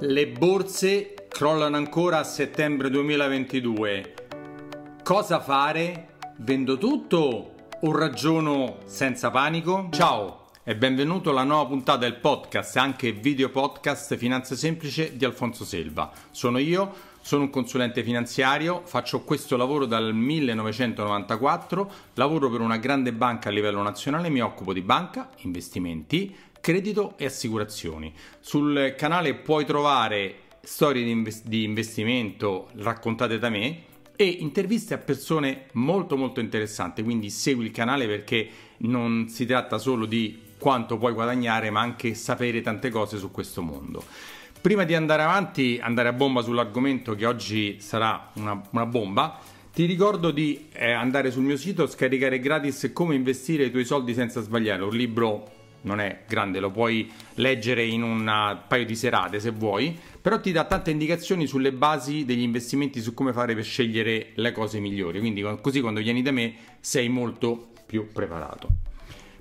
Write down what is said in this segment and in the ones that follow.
Le borse crollano ancora a settembre 2022. Cosa fare? Vendo tutto o ragiono senza panico? Ciao e benvenuto alla nuova puntata del podcast, anche video podcast Finanza Semplice di Alfonso Selva. Sono io, sono un consulente finanziario, faccio questo lavoro dal 1994, lavoro per una grande banca a livello nazionale, mi occupo di banca, investimenti, credito e assicurazioni. Sul canale puoi trovare storie di, invest- di investimento raccontate da me e interviste a persone molto molto interessanti, quindi segui il canale perché non si tratta solo di quanto puoi guadagnare, ma anche sapere tante cose su questo mondo. Prima di andare avanti, andare a bomba sull'argomento che oggi sarà una, una bomba, ti ricordo di eh, andare sul mio sito, scaricare gratis come investire i tuoi soldi senza sbagliare, un libro non è grande, lo puoi leggere in un paio di serate se vuoi, però ti dà tante indicazioni sulle basi degli investimenti su come fare per scegliere le cose migliori, quindi così quando vieni da me sei molto più preparato.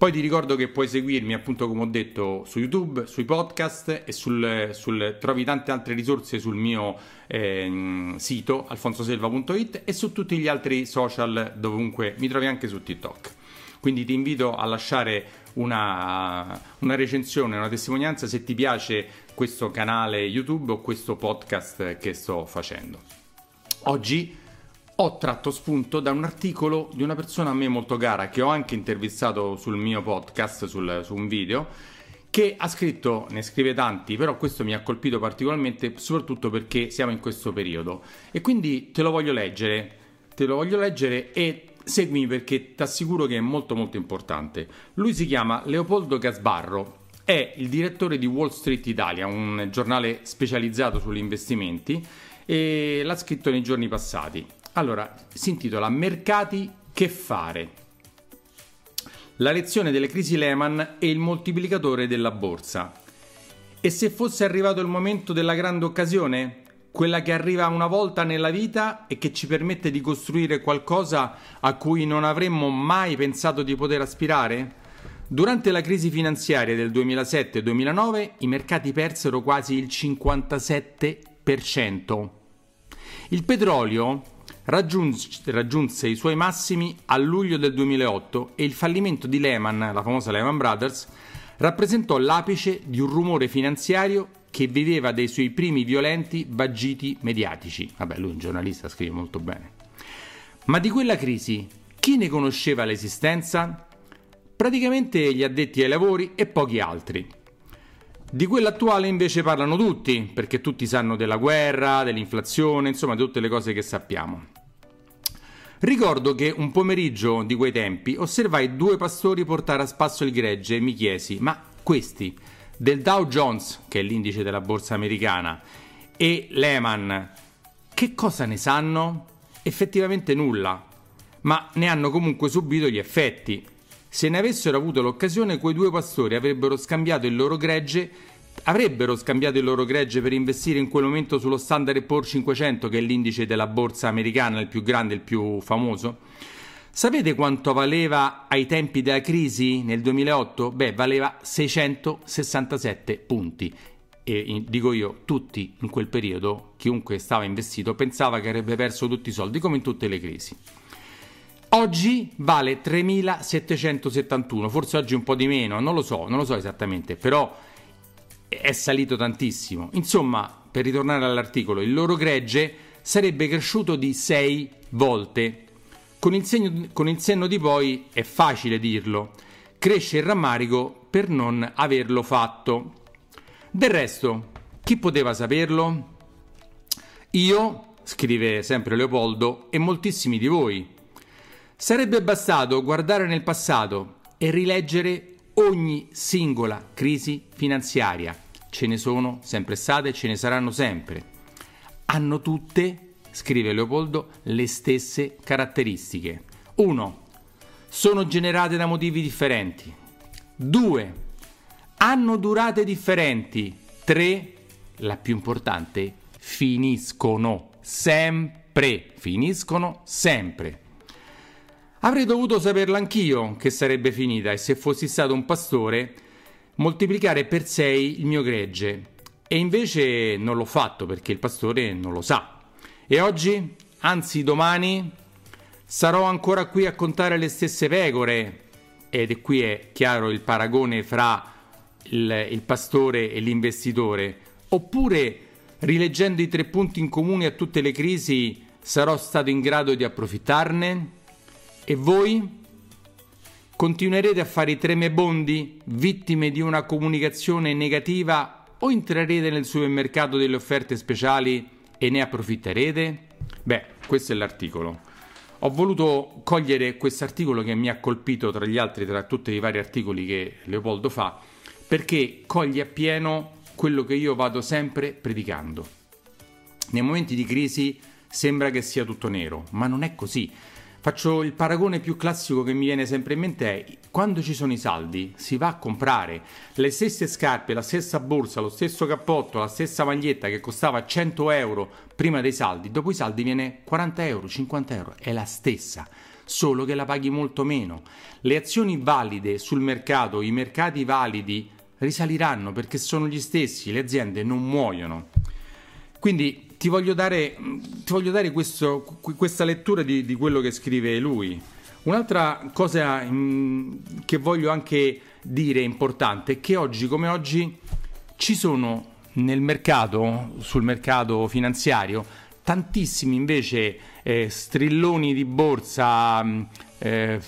Poi ti ricordo che puoi seguirmi appunto come ho detto su YouTube, sui podcast e sul, sul, trovi tante altre risorse sul mio eh, sito alfonsoselva.it e su tutti gli altri social dovunque mi trovi anche su TikTok. Quindi ti invito a lasciare una, una recensione, una testimonianza se ti piace questo canale YouTube o questo podcast che sto facendo. Oggi ho tratto spunto da un articolo di una persona a me molto cara che ho anche intervistato sul mio podcast, sul, su un video, che ha scritto, ne scrive tanti, però questo mi ha colpito particolarmente, soprattutto perché siamo in questo periodo. E quindi te lo voglio leggere, te lo voglio leggere e seguimi perché ti assicuro che è molto molto importante. Lui si chiama Leopoldo Gasbarro, è il direttore di Wall Street Italia, un giornale specializzato sugli investimenti e l'ha scritto nei giorni passati. Allora, si intitola Mercati che fare? La lezione delle crisi Lehman e il moltiplicatore della borsa. E se fosse arrivato il momento della grande occasione? quella che arriva una volta nella vita e che ci permette di costruire qualcosa a cui non avremmo mai pensato di poter aspirare? Durante la crisi finanziaria del 2007-2009 i mercati persero quasi il 57%. Il petrolio raggiunse, raggiunse i suoi massimi a luglio del 2008 e il fallimento di Lehman, la famosa Lehman Brothers, rappresentò l'apice di un rumore finanziario che viveva dei suoi primi violenti vagiti mediatici. Vabbè, lui è un giornalista, scrive molto bene. Ma di quella crisi chi ne conosceva l'esistenza? Praticamente gli addetti ai lavori e pochi altri. Di quella attuale invece parlano tutti, perché tutti sanno della guerra, dell'inflazione, insomma tutte le cose che sappiamo. Ricordo che un pomeriggio di quei tempi osservai due pastori portare a spasso il gregge e mi chiesi, ma questi del Dow Jones, che è l'indice della borsa americana, e Lehman, che cosa ne sanno? Effettivamente nulla, ma ne hanno comunque subito gli effetti. Se ne avessero avuto l'occasione, quei due pastori avrebbero scambiato il loro gregge avrebbero scambiato il loro gregge per investire in quel momento sullo Standard Poor's 500, che è l'indice della borsa americana, il più grande, il più famoso? Sapete quanto valeva ai tempi della crisi nel 2008? Beh, valeva 667 punti. E dico io, tutti in quel periodo, chiunque stava investito, pensava che avrebbe perso tutti i soldi, come in tutte le crisi. Oggi vale 3.771, forse oggi un po' di meno, non lo so, non lo so esattamente, però è salito tantissimo. Insomma, per ritornare all'articolo, il loro gregge sarebbe cresciuto di 6 volte con il, segno, con il senno di poi è facile dirlo. Cresce il rammarico per non averlo fatto. Del resto, chi poteva saperlo? Io, scrive sempre Leopoldo, e moltissimi di voi. Sarebbe bastato guardare nel passato e rileggere ogni singola crisi finanziaria. Ce ne sono sempre state e ce ne saranno sempre. Hanno tutte scrive Leopoldo, le stesse caratteristiche. 1. Sono generate da motivi differenti. 2. Hanno durate differenti. 3. La più importante, finiscono sempre. Finiscono sempre. Avrei dovuto saperlo anch'io che sarebbe finita e se fossi stato un pastore moltiplicare per 6 il mio gregge. E invece non l'ho fatto perché il pastore non lo sa. E oggi, anzi domani, sarò ancora qui a contare le stesse pecore. Ed qui è chiaro il paragone fra il, il pastore e l'investitore. Oppure, rileggendo i tre punti in comune a tutte le crisi, sarò stato in grado di approfittarne? E voi? Continuerete a fare i tremebondi, vittime di una comunicazione negativa, o entrerete nel supermercato delle offerte speciali e ne approfitterete? Beh, questo è l'articolo. Ho voluto cogliere questo articolo che mi ha colpito tra gli altri, tra tutti i vari articoli che Leopoldo fa, perché coglie appieno quello che io vado sempre predicando. Nei momenti di crisi sembra che sia tutto nero, ma non è così. Faccio il paragone più classico che mi viene sempre in mente è quando ci sono i saldi si va a comprare le stesse scarpe, la stessa borsa, lo stesso cappotto, la stessa maglietta che costava 100 euro prima dei saldi, dopo i saldi viene 40 euro, 50 euro, è la stessa, solo che la paghi molto meno. Le azioni valide sul mercato, i mercati validi risaliranno perché sono gli stessi, le aziende non muoiono. Quindi ti voglio dare, ti voglio dare questo, questa lettura di, di, quello che scrive lui. Un'altra cosa mh, che voglio anche dire importante è che oggi come oggi ci sono nel mercato, sul mercato finanziario, tantissimi invece eh, strilloni di borsa, eh,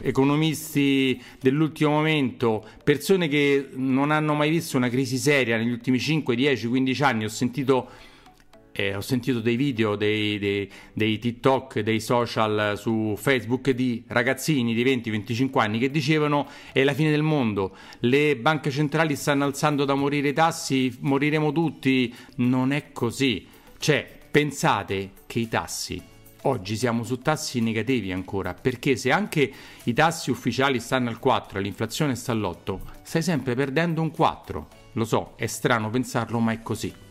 economisti dell'ultimo momento, persone che non hanno mai visto una crisi seria negli ultimi 5, 10, 15 anni. Ho sentito eh, ho sentito dei video, dei, dei, dei, TikTok, dei social su Facebook di ragazzini di 20-25 anni che dicevano è la fine del mondo, le banche centrali stanno alzando da morire i tassi, moriremo tutti. Non è così. Cioè, pensate che i tassi Oggi siamo su tassi negativi ancora, perché se anche i tassi ufficiali stanno al 4 e l'inflazione sta all'8, stai sempre perdendo un 4. Lo so, è strano pensarlo, ma è così.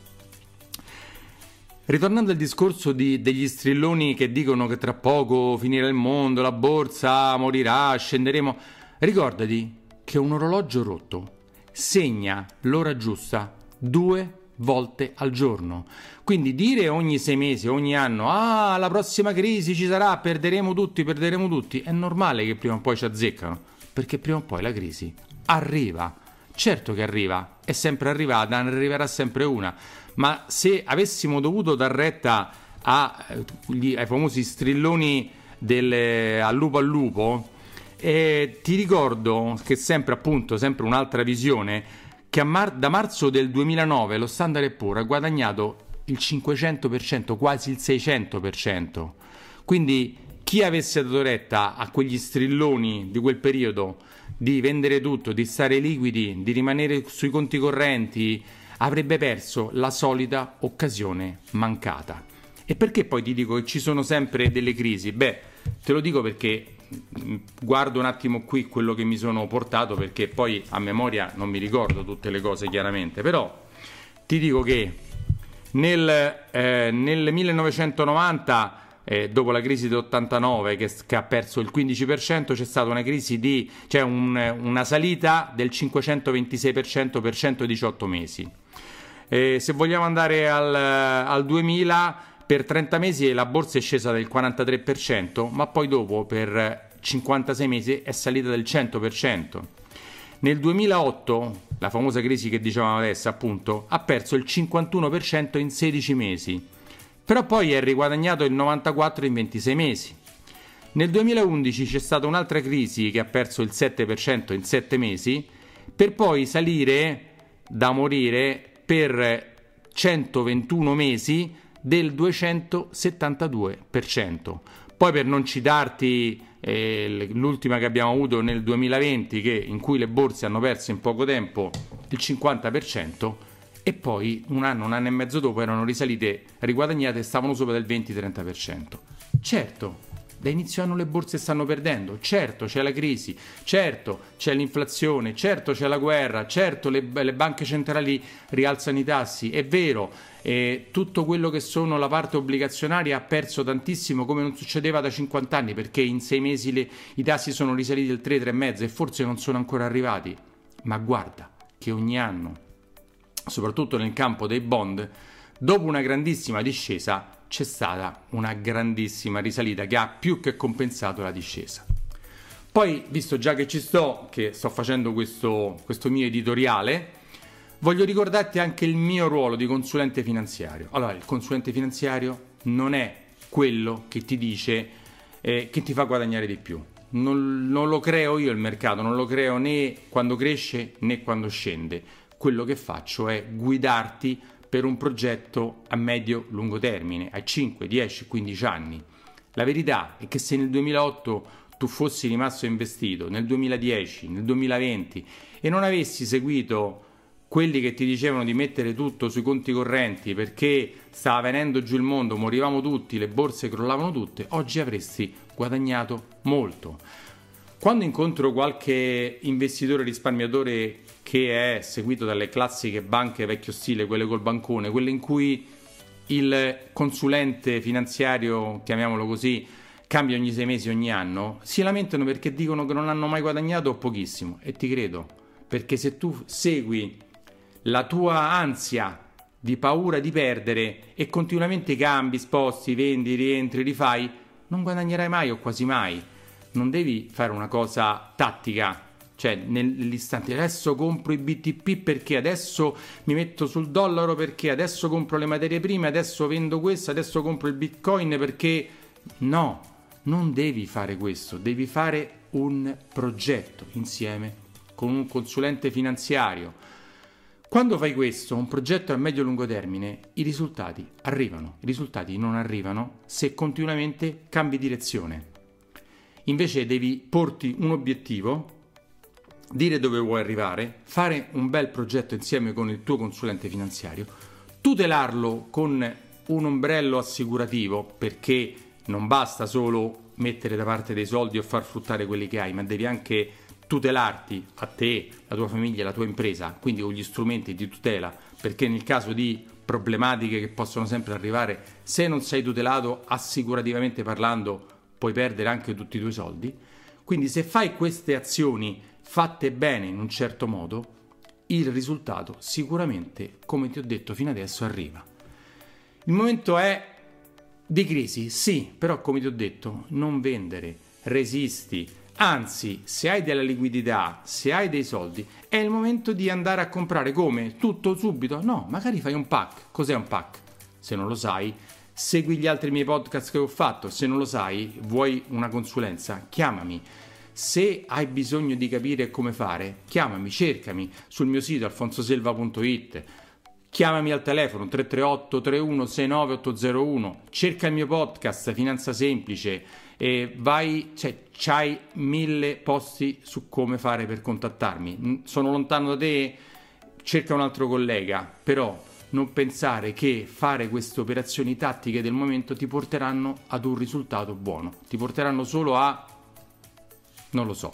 Ritornando al discorso di, degli strilloni che dicono che tra poco finirà il mondo, la borsa morirà, scenderemo, ricordati che un orologio rotto segna l'ora giusta due volte al giorno. Quindi dire ogni sei mesi, ogni anno, ah, la prossima crisi ci sarà, perderemo tutti, perderemo tutti, è normale che prima o poi ci azzeccano, perché prima o poi la crisi arriva. Certo che arriva, è sempre arrivata, ne arriverà sempre una ma se avessimo dovuto dar retta agli, ai famosi strilloni del, al lupo al lupo, eh, ti ricordo che sempre appunto, sempre un'altra visione, che mar- da marzo del 2009 lo Standard Poor's ha guadagnato il 500%, quasi il 600%. Quindi chi avesse dato retta a quegli strilloni di quel periodo di vendere tutto, di stare liquidi, di rimanere sui conti correnti, avrebbe perso la solita occasione mancata. E perché poi ti dico che ci sono sempre delle crisi? Beh, te lo dico perché mm, guardo un attimo qui quello che mi sono portato perché poi a memoria non mi ricordo tutte le cose chiaramente, però ti dico che nel, eh, nel 1990 eh, dopo la crisi dell'89 che, che, ha perso il 15%, c'è stata una crisi di, cioè un, una salita del 526% per 118 mesi. Eh, se vogliamo andare al, al 2000, per 30 mesi la borsa è scesa del 43%, ma poi dopo per 56 mesi è salita del 100%. Nel 2008, la famosa crisi che dicevamo adesso, appunto, ha perso il 51% in 16 mesi, però poi è riguadagnato il 94% in 26 mesi. Nel 2011 c'è stata un'altra crisi che ha perso il 7% in 7 mesi, per poi salire da morire per 121 mesi del 272%. Poi per non citarti eh, l'ultima che abbiamo avuto nel 2020, che, in cui le borse hanno perso in poco tempo il 50%, e poi un anno, un anno e mezzo dopo erano risalite, riguadagnate e stavano sopra del 20-30%. Certo, da inizio anno le borse stanno perdendo, certo c'è la crisi, certo c'è l'inflazione, certo c'è la guerra, certo le, le banche centrali rialzano i tassi, è vero, eh, tutto quello che sono la parte obbligazionaria ha perso tantissimo come non succedeva da 50 anni perché in sei mesi le, i tassi sono risaliti del 3-3,5 e forse non sono ancora arrivati, ma guarda che ogni anno soprattutto nel campo dei bond, dopo una grandissima discesa c'è stata una grandissima risalita che ha più che compensato la discesa. Poi, visto già che ci sto, che sto facendo questo, questo mio editoriale, voglio ricordarti anche il mio ruolo di consulente finanziario. Allora, il consulente finanziario non è quello che ti dice eh, che ti fa guadagnare di più. Non, non lo creo io il mercato, non lo creo né quando cresce né quando scende. Quello che faccio è guidarti per un progetto a medio-lungo termine, a 5, 10, 15 anni. La verità è che se nel 2008 tu fossi rimasto investito, nel 2010, nel 2020 e non avessi seguito quelli che ti dicevano di mettere tutto sui conti correnti perché stava venendo giù il mondo, morivamo tutti, le borse crollavano tutte, oggi avresti guadagnato molto. Quando incontro qualche investitore risparmiatore che è seguito dalle classiche banche vecchio stile, quelle col bancone, quelle in cui il consulente finanziario, chiamiamolo così, cambia ogni sei mesi, ogni anno, si lamentano perché dicono che non hanno mai guadagnato o pochissimo. E ti credo, perché se tu segui la tua ansia di paura di perdere e continuamente cambi, sposti, vendi, rientri, rifai, non guadagnerai mai o quasi mai. Non devi fare una cosa tattica, cioè nell'istante adesso compro i BTP perché adesso mi metto sul dollaro perché adesso compro le materie prime, adesso vendo questo, adesso compro il Bitcoin perché no, non devi fare questo, devi fare un progetto insieme con un consulente finanziario quando fai questo, un progetto a medio-lungo termine, i risultati arrivano. I risultati non arrivano se continuamente cambi direzione. Invece devi porti un obiettivo, dire dove vuoi arrivare, fare un bel progetto insieme con il tuo consulente finanziario, tutelarlo con un ombrello assicurativo perché non basta solo mettere da parte dei soldi o far fruttare quelli che hai, ma devi anche tutelarti a te, la tua famiglia, la tua impresa, quindi con gli strumenti di tutela, perché nel caso di problematiche che possono sempre arrivare, se non sei tutelato assicurativamente parlando, puoi perdere anche tutti i tuoi soldi. Quindi se fai queste azioni fatte bene in un certo modo, il risultato sicuramente, come ti ho detto fino adesso, arriva. Il momento è di crisi, sì, però come ti ho detto, non vendere, resisti, Anzi, se hai della liquidità, se hai dei soldi, è il momento di andare a comprare come? Tutto subito? No, magari fai un pack. Cos'è un pack? Se non lo sai, segui gli altri miei podcast che ho fatto. Se non lo sai, vuoi una consulenza? Chiamami. Se hai bisogno di capire come fare, chiamami, cercami sul mio sito alfonsoselva.it. Chiamami al telefono 338 31 69801, cerca il mio podcast Finanza Semplice e vai, cioè, c'hai mille posti su come fare per contattarmi. Sono lontano da te, cerca un altro collega, però non pensare che fare queste operazioni tattiche del momento ti porteranno ad un risultato buono, ti porteranno solo a non lo so.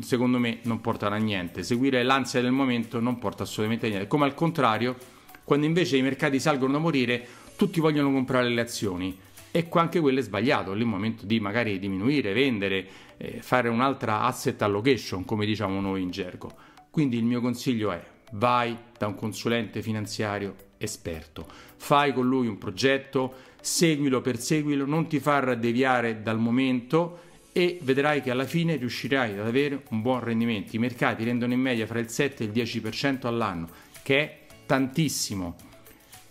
secondo me non portano a niente. Seguire l'ansia del momento non porta assolutamente a niente. Come al contrario, quando invece i mercati salgono da morire, tutti vogliono comprare le azioni e anche quello è sbagliato, lì è il momento di magari diminuire, vendere, eh, fare un'altra asset allocation, come diciamo noi in gergo. Quindi il mio consiglio è vai da un consulente finanziario esperto, fai con lui un progetto, seguilo, perseguilo, non ti far deviare dal momento e vedrai che alla fine riuscirai ad avere un buon rendimento. I mercati rendono in media fra il 7 e il 10% all'anno, che è tantissimo.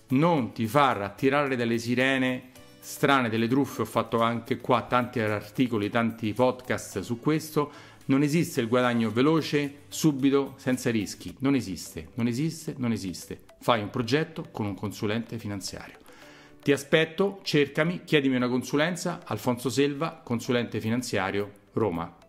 Non ti far attirare dalle sirene strane delle truffe, ho fatto anche qua tanti articoli, tanti podcast su questo. Non esiste il guadagno veloce, subito, senza rischi. Non esiste, non esiste, non esiste. Fai un progetto con un consulente finanziario. Ti aspetto, cercami, chiedimi una consulenza. Alfonso Selva, consulente finanziario, Roma.